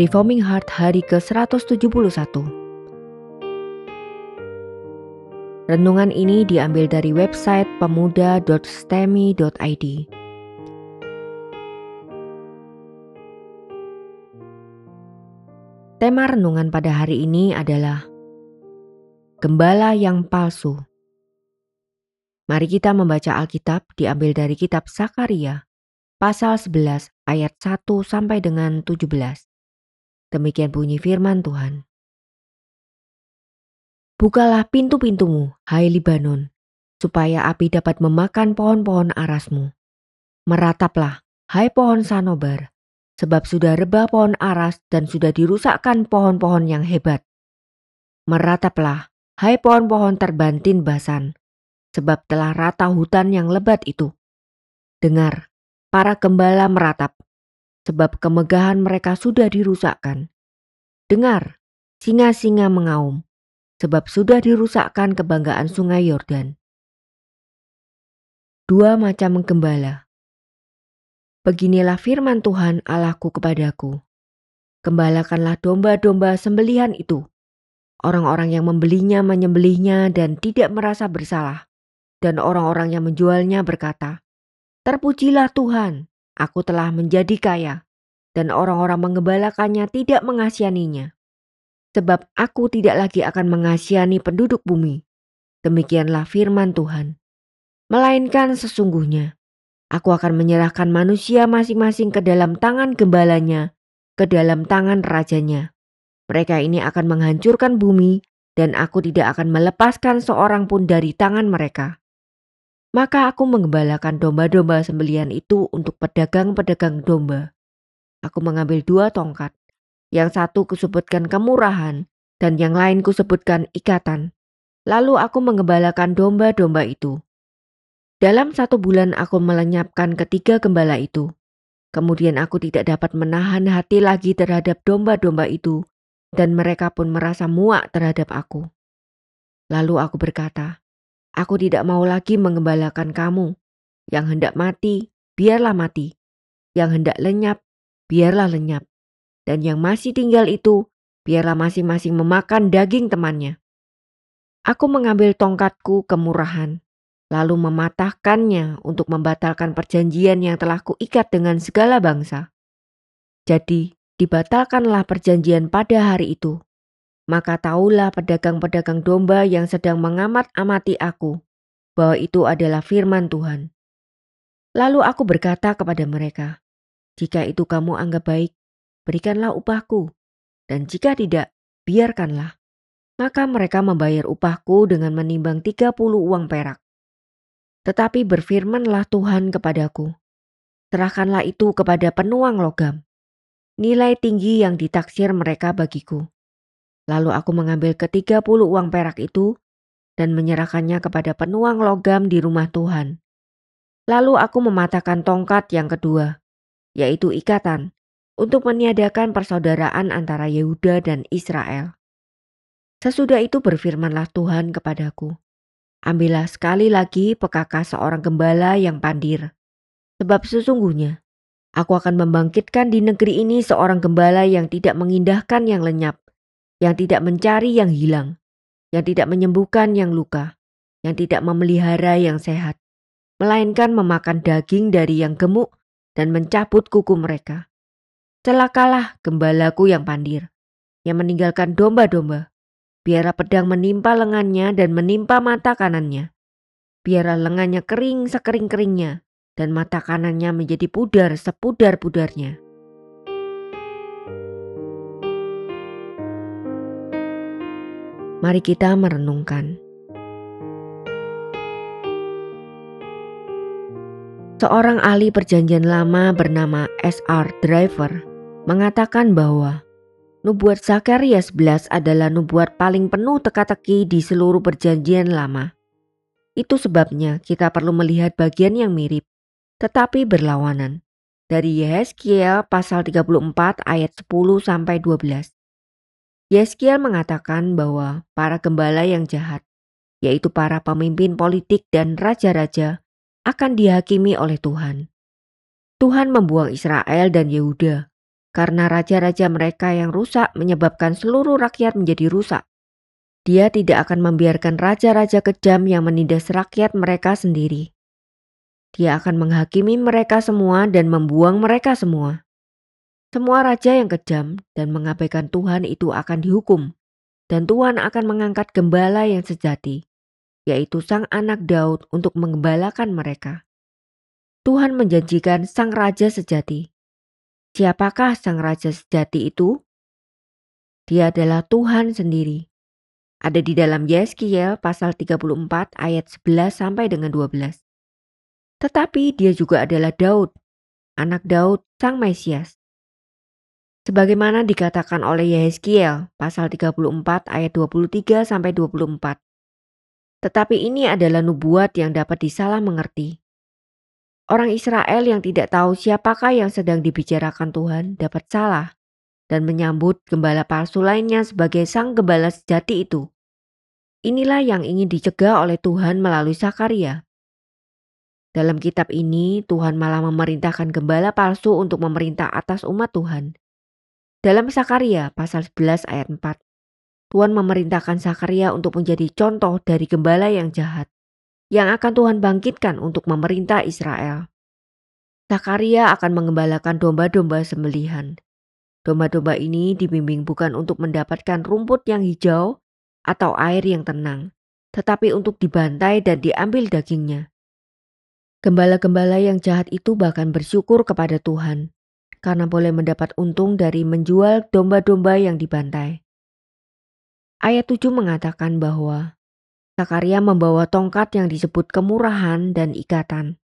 Reforming Heart hari ke-171. Renungan ini diambil dari website pemuda.stemi.id. Tema renungan pada hari ini adalah Gembala yang palsu. Mari kita membaca Alkitab diambil dari kitab Sakaria pasal 11 ayat 1 sampai dengan 17. Demikian bunyi firman Tuhan. Bukalah pintu-pintumu, hai Libanon, supaya api dapat memakan pohon-pohon arasmu. Merataplah, hai pohon sanobar, sebab sudah rebah pohon aras dan sudah dirusakkan pohon-pohon yang hebat. Merataplah, hai pohon-pohon terbantin basan, sebab telah rata hutan yang lebat itu. Dengar, para gembala meratap, sebab kemegahan mereka sudah dirusakkan. Dengar, singa-singa mengaum, sebab sudah dirusakkan kebanggaan sungai Yordan. Dua macam gembala. Beginilah firman Tuhan Allahku kepadaku. Gembalakanlah domba-domba sembelihan itu. Orang-orang yang membelinya menyembelihnya dan tidak merasa bersalah. Dan orang-orang yang menjualnya berkata, Terpujilah Tuhan, aku telah menjadi kaya. Dan orang-orang mengembalakannya tidak mengasihaninya sebab aku tidak lagi akan mengasihani penduduk bumi. Demikianlah firman Tuhan. Melainkan sesungguhnya, aku akan menyerahkan manusia masing-masing ke dalam tangan gembalanya, ke dalam tangan rajanya. Mereka ini akan menghancurkan bumi, dan aku tidak akan melepaskan seorang pun dari tangan mereka. Maka aku mengembalakan domba-domba sembelian itu untuk pedagang-pedagang domba. Aku mengambil dua tongkat, yang satu kusebutkan kemurahan, dan yang lain kusebutkan ikatan. Lalu aku mengembalakan domba-domba itu. Dalam satu bulan aku melenyapkan ketiga gembala itu. Kemudian aku tidak dapat menahan hati lagi terhadap domba-domba itu, dan mereka pun merasa muak terhadap aku. Lalu aku berkata, Aku tidak mau lagi mengembalakan kamu. Yang hendak mati, biarlah mati. Yang hendak lenyap, biarlah lenyap dan yang masih tinggal itu biarlah masing-masing memakan daging temannya. Aku mengambil tongkatku kemurahan, lalu mematahkannya untuk membatalkan perjanjian yang telah kuikat dengan segala bangsa. Jadi, dibatalkanlah perjanjian pada hari itu. Maka tahulah pedagang-pedagang domba yang sedang mengamat-amati aku, bahwa itu adalah firman Tuhan. Lalu aku berkata kepada mereka, "Jika itu kamu anggap baik, berikanlah upahku. Dan jika tidak, biarkanlah. Maka mereka membayar upahku dengan menimbang 30 uang perak. Tetapi berfirmanlah Tuhan kepadaku, serahkanlah itu kepada penuang logam. Nilai tinggi yang ditaksir mereka bagiku. Lalu aku mengambil ke 30 uang perak itu dan menyerahkannya kepada penuang logam di rumah Tuhan. Lalu aku mematahkan tongkat yang kedua, yaitu ikatan, untuk meniadakan persaudaraan antara Yehuda dan Israel. Sesudah itu berfirmanlah Tuhan kepadaku, Ambillah sekali lagi pekaka seorang gembala yang pandir, sebab sesungguhnya aku akan membangkitkan di negeri ini seorang gembala yang tidak mengindahkan yang lenyap, yang tidak mencari yang hilang, yang tidak menyembuhkan yang luka, yang tidak memelihara yang sehat, melainkan memakan daging dari yang gemuk dan mencabut kuku mereka. Celakalah gembalaku yang pandir, yang meninggalkan domba-domba. Biarlah pedang menimpa lengannya dan menimpa mata kanannya. Biarlah lengannya kering sekering-keringnya dan mata kanannya menjadi pudar sepudar-pudarnya. Mari kita merenungkan. Seorang ahli perjanjian lama bernama S.R. Driver mengatakan bahwa nubuat Zakaria 11 adalah nubuat paling penuh teka-teki di seluruh perjanjian lama. Itu sebabnya kita perlu melihat bagian yang mirip, tetapi berlawanan. Dari Yehezkiel pasal 34 ayat 10 sampai 12. Yehezkiel mengatakan bahwa para gembala yang jahat, yaitu para pemimpin politik dan raja-raja, akan dihakimi oleh Tuhan. Tuhan membuang Israel dan Yehuda karena raja-raja mereka yang rusak menyebabkan seluruh rakyat menjadi rusak. Dia tidak akan membiarkan raja-raja kejam yang menindas rakyat mereka sendiri. Dia akan menghakimi mereka semua dan membuang mereka semua. Semua raja yang kejam dan mengabaikan Tuhan itu akan dihukum, dan Tuhan akan mengangkat gembala yang sejati, yaitu sang anak Daud untuk menggembalakan mereka. Tuhan menjanjikan sang raja sejati. Siapakah sang raja sejati itu? Dia adalah Tuhan sendiri ada di dalam Yeskiel pasal 34 ayat 11 sampai dengan 12. Tetapi dia juga adalah Daud, anak Daud sang Mesias. Sebagaimana dikatakan oleh Yeskiel pasal 34 ayat 23 sampai 24. Tetapi ini adalah nubuat yang dapat disalah mengerti. Orang Israel yang tidak tahu siapakah yang sedang dibicarakan Tuhan dapat salah dan menyambut gembala palsu lainnya sebagai sang gembala sejati itu. Inilah yang ingin dicegah oleh Tuhan melalui Sakaria. Dalam kitab ini, Tuhan malah memerintahkan gembala palsu untuk memerintah atas umat Tuhan. Dalam Sakaria pasal 11 ayat 4, Tuhan memerintahkan Sakaria untuk menjadi contoh dari gembala yang jahat, yang akan Tuhan bangkitkan untuk memerintah Israel. Sakaria akan mengembalakan domba-domba sembelihan. Domba-domba ini dibimbing bukan untuk mendapatkan rumput yang hijau atau air yang tenang, tetapi untuk dibantai dan diambil dagingnya. Gembala-gembala yang jahat itu bahkan bersyukur kepada Tuhan karena boleh mendapat untung dari menjual domba-domba yang dibantai. Ayat 7 mengatakan bahwa Sakaria membawa tongkat yang disebut kemurahan dan ikatan.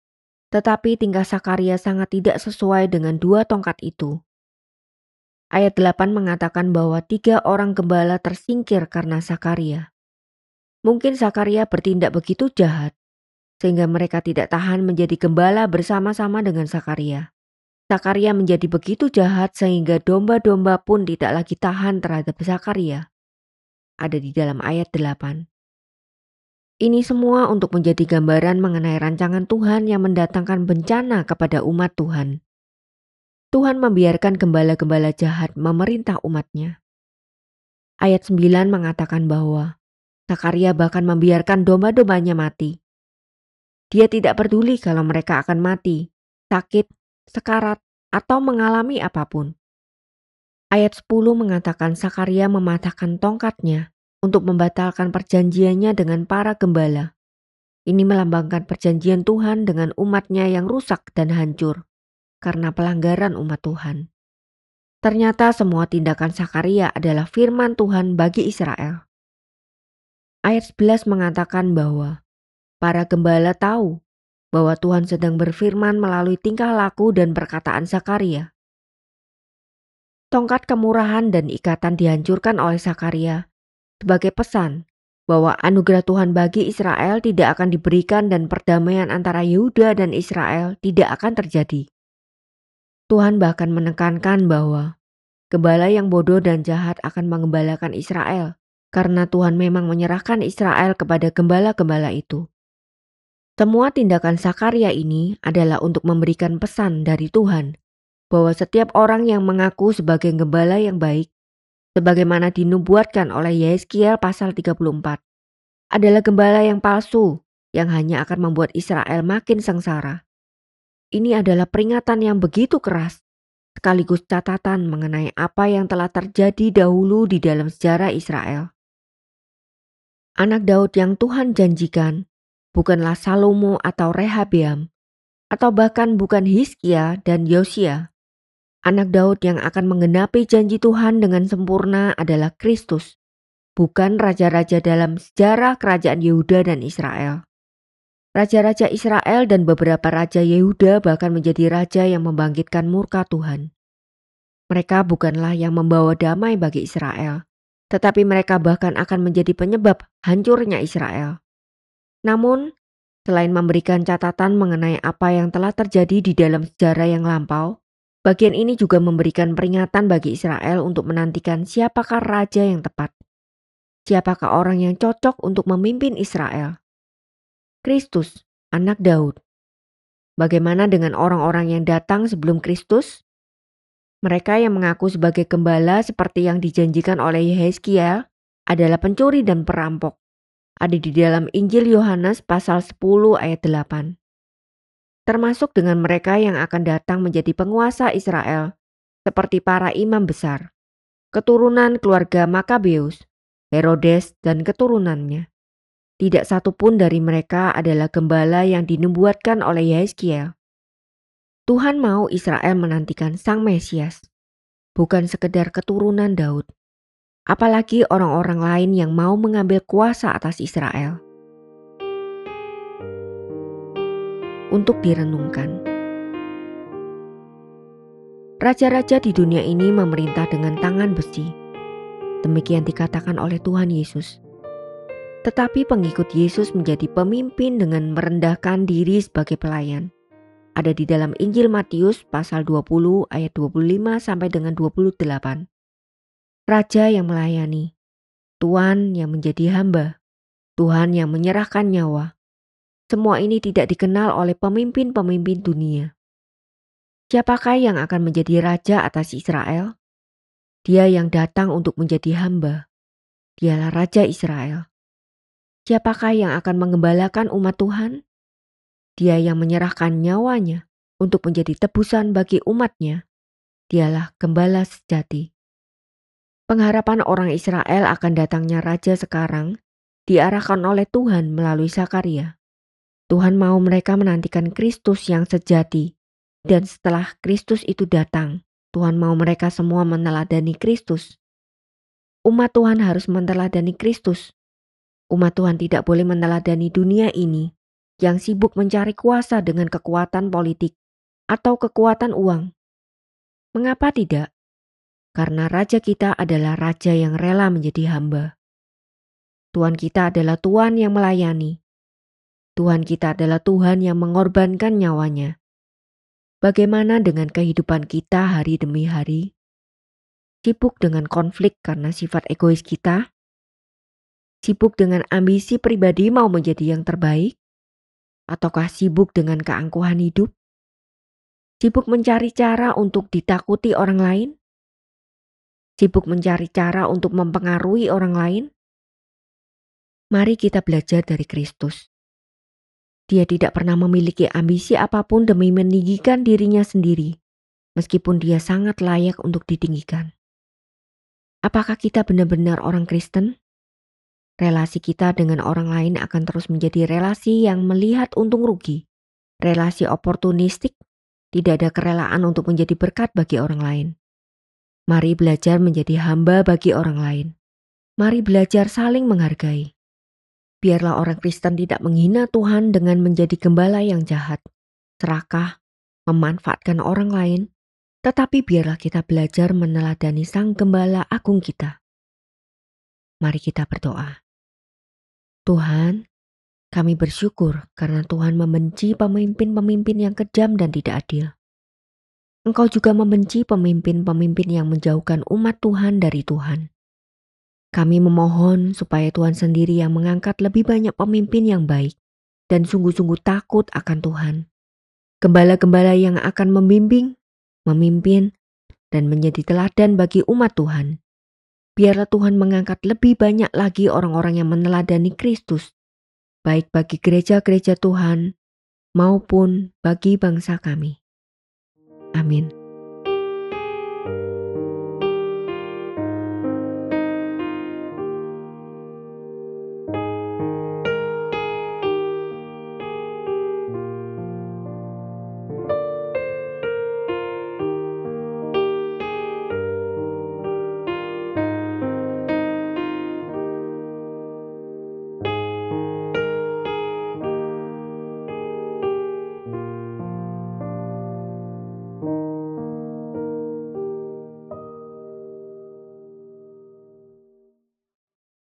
Tetapi tingkah Sakaria sangat tidak sesuai dengan dua tongkat itu. Ayat 8 mengatakan bahwa tiga orang gembala tersingkir karena Sakaria. Mungkin Sakaria bertindak begitu jahat, sehingga mereka tidak tahan menjadi gembala bersama-sama dengan Sakaria. Sakaria menjadi begitu jahat sehingga domba-domba pun tidak lagi tahan terhadap Sakaria. Ada di dalam ayat 8. Ini semua untuk menjadi gambaran mengenai rancangan Tuhan yang mendatangkan bencana kepada umat Tuhan. Tuhan membiarkan gembala-gembala jahat memerintah umatnya. Ayat 9 mengatakan bahwa Sakaria bahkan membiarkan domba-dombanya mati. Dia tidak peduli kalau mereka akan mati, sakit, sekarat, atau mengalami apa pun. Ayat 10 mengatakan Sakaria mematahkan tongkatnya untuk membatalkan perjanjiannya dengan para gembala. Ini melambangkan perjanjian Tuhan dengan umatnya yang rusak dan hancur karena pelanggaran umat Tuhan. Ternyata semua tindakan Sakaria adalah firman Tuhan bagi Israel. Ayat 11 mengatakan bahwa para gembala tahu bahwa Tuhan sedang berfirman melalui tingkah laku dan perkataan Sakaria. Tongkat kemurahan dan ikatan dihancurkan oleh Sakaria sebagai pesan bahwa anugerah Tuhan bagi Israel tidak akan diberikan dan perdamaian antara Yehuda dan Israel tidak akan terjadi. Tuhan bahkan menekankan bahwa gembala yang bodoh dan jahat akan mengembalakan Israel karena Tuhan memang menyerahkan Israel kepada gembala-gembala itu. Semua tindakan Sakaria ini adalah untuk memberikan pesan dari Tuhan bahwa setiap orang yang mengaku sebagai gembala yang baik, sebagaimana dinubuatkan oleh Yeskiel pasal 34, adalah gembala yang palsu yang hanya akan membuat Israel makin sengsara. Ini adalah peringatan yang begitu keras, sekaligus catatan mengenai apa yang telah terjadi dahulu di dalam sejarah Israel. Anak Daud yang Tuhan janjikan bukanlah Salomo atau Rehabeam, atau bahkan bukan Hizkia dan Yosia. Anak Daud yang akan menggenapi janji Tuhan dengan sempurna adalah Kristus, bukan raja-raja dalam sejarah kerajaan Yehuda dan Israel. Raja-raja Israel dan beberapa raja Yehuda bahkan menjadi raja yang membangkitkan murka Tuhan. Mereka bukanlah yang membawa damai bagi Israel, tetapi mereka bahkan akan menjadi penyebab hancurnya Israel. Namun, selain memberikan catatan mengenai apa yang telah terjadi di dalam sejarah yang lampau, bagian ini juga memberikan peringatan bagi Israel untuk menantikan siapakah raja yang tepat. Siapakah orang yang cocok untuk memimpin Israel? Kristus, anak Daud. Bagaimana dengan orang-orang yang datang sebelum Kristus? Mereka yang mengaku sebagai gembala seperti yang dijanjikan oleh Yeskiel adalah pencuri dan perampok. Ada di dalam Injil Yohanes pasal 10 ayat 8. Termasuk dengan mereka yang akan datang menjadi penguasa Israel seperti para imam besar, keturunan keluarga Makabeus, Herodes dan keturunannya. Tidak satu pun dari mereka adalah gembala yang dinubuatkan oleh Yeskiel. Tuhan mau Israel menantikan Sang Mesias, bukan sekedar keturunan Daud. Apalagi orang-orang lain yang mau mengambil kuasa atas Israel. Untuk direnungkan. Raja-raja di dunia ini memerintah dengan tangan besi. Demikian dikatakan oleh Tuhan Yesus. Tetapi pengikut Yesus menjadi pemimpin dengan merendahkan diri sebagai pelayan ada di dalam Injil Matius pasal 20 ayat 25 sampai dengan 28. Raja yang melayani, Tuhan yang menjadi hamba, Tuhan yang menyerahkan nyawa. Semua ini tidak dikenal oleh pemimpin-pemimpin dunia. Siapakah yang akan menjadi raja atas Israel? Dia yang datang untuk menjadi hamba. Dialah raja Israel. Siapakah yang akan mengembalakan umat Tuhan? Dia yang menyerahkan nyawanya untuk menjadi tebusan bagi umatnya. Dialah gembala sejati. Pengharapan orang Israel akan datangnya Raja sekarang diarahkan oleh Tuhan melalui Sakaria. Tuhan mau mereka menantikan Kristus yang sejati. Dan setelah Kristus itu datang, Tuhan mau mereka semua meneladani Kristus. Umat Tuhan harus meneladani Kristus. Umat Tuhan tidak boleh meneladani dunia ini yang sibuk mencari kuasa dengan kekuatan politik atau kekuatan uang. Mengapa tidak? Karena raja kita adalah raja yang rela menjadi hamba. Tuhan kita adalah Tuhan yang melayani. Tuhan kita adalah Tuhan yang mengorbankan nyawanya. Bagaimana dengan kehidupan kita hari demi hari? Sibuk dengan konflik karena sifat egois kita? Sibuk dengan ambisi pribadi mau menjadi yang terbaik? Ataukah sibuk dengan keangkuhan hidup? Sibuk mencari cara untuk ditakuti orang lain? Sibuk mencari cara untuk mempengaruhi orang lain? Mari kita belajar dari Kristus. Dia tidak pernah memiliki ambisi apa pun demi meninggikan dirinya sendiri, meskipun dia sangat layak untuk ditinggikan. Apakah kita benar-benar orang Kristen? relasi kita dengan orang lain akan terus menjadi relasi yang melihat untung rugi. Relasi oportunistik, tidak ada kerelaan untuk menjadi berkat bagi orang lain. Mari belajar menjadi hamba bagi orang lain. Mari belajar saling menghargai. Biarlah orang Kristen tidak menghina Tuhan dengan menjadi gembala yang jahat, serakah, memanfaatkan orang lain, tetapi biarlah kita belajar meneladani Sang Gembala Agung kita. Mari kita berdoa. Tuhan, kami bersyukur karena Tuhan membenci pemimpin-pemimpin yang kejam dan tidak adil. Engkau juga membenci pemimpin-pemimpin yang menjauhkan umat Tuhan dari Tuhan. Kami memohon supaya Tuhan sendiri yang mengangkat lebih banyak pemimpin yang baik dan sungguh-sungguh takut akan Tuhan. Gembala-gembala yang akan membimbing, memimpin, dan menjadi teladan bagi umat Tuhan biarlah Tuhan mengangkat lebih banyak lagi orang-orang yang meneladani Kristus, baik bagi gereja-gereja Tuhan maupun bagi bangsa kami. Amin.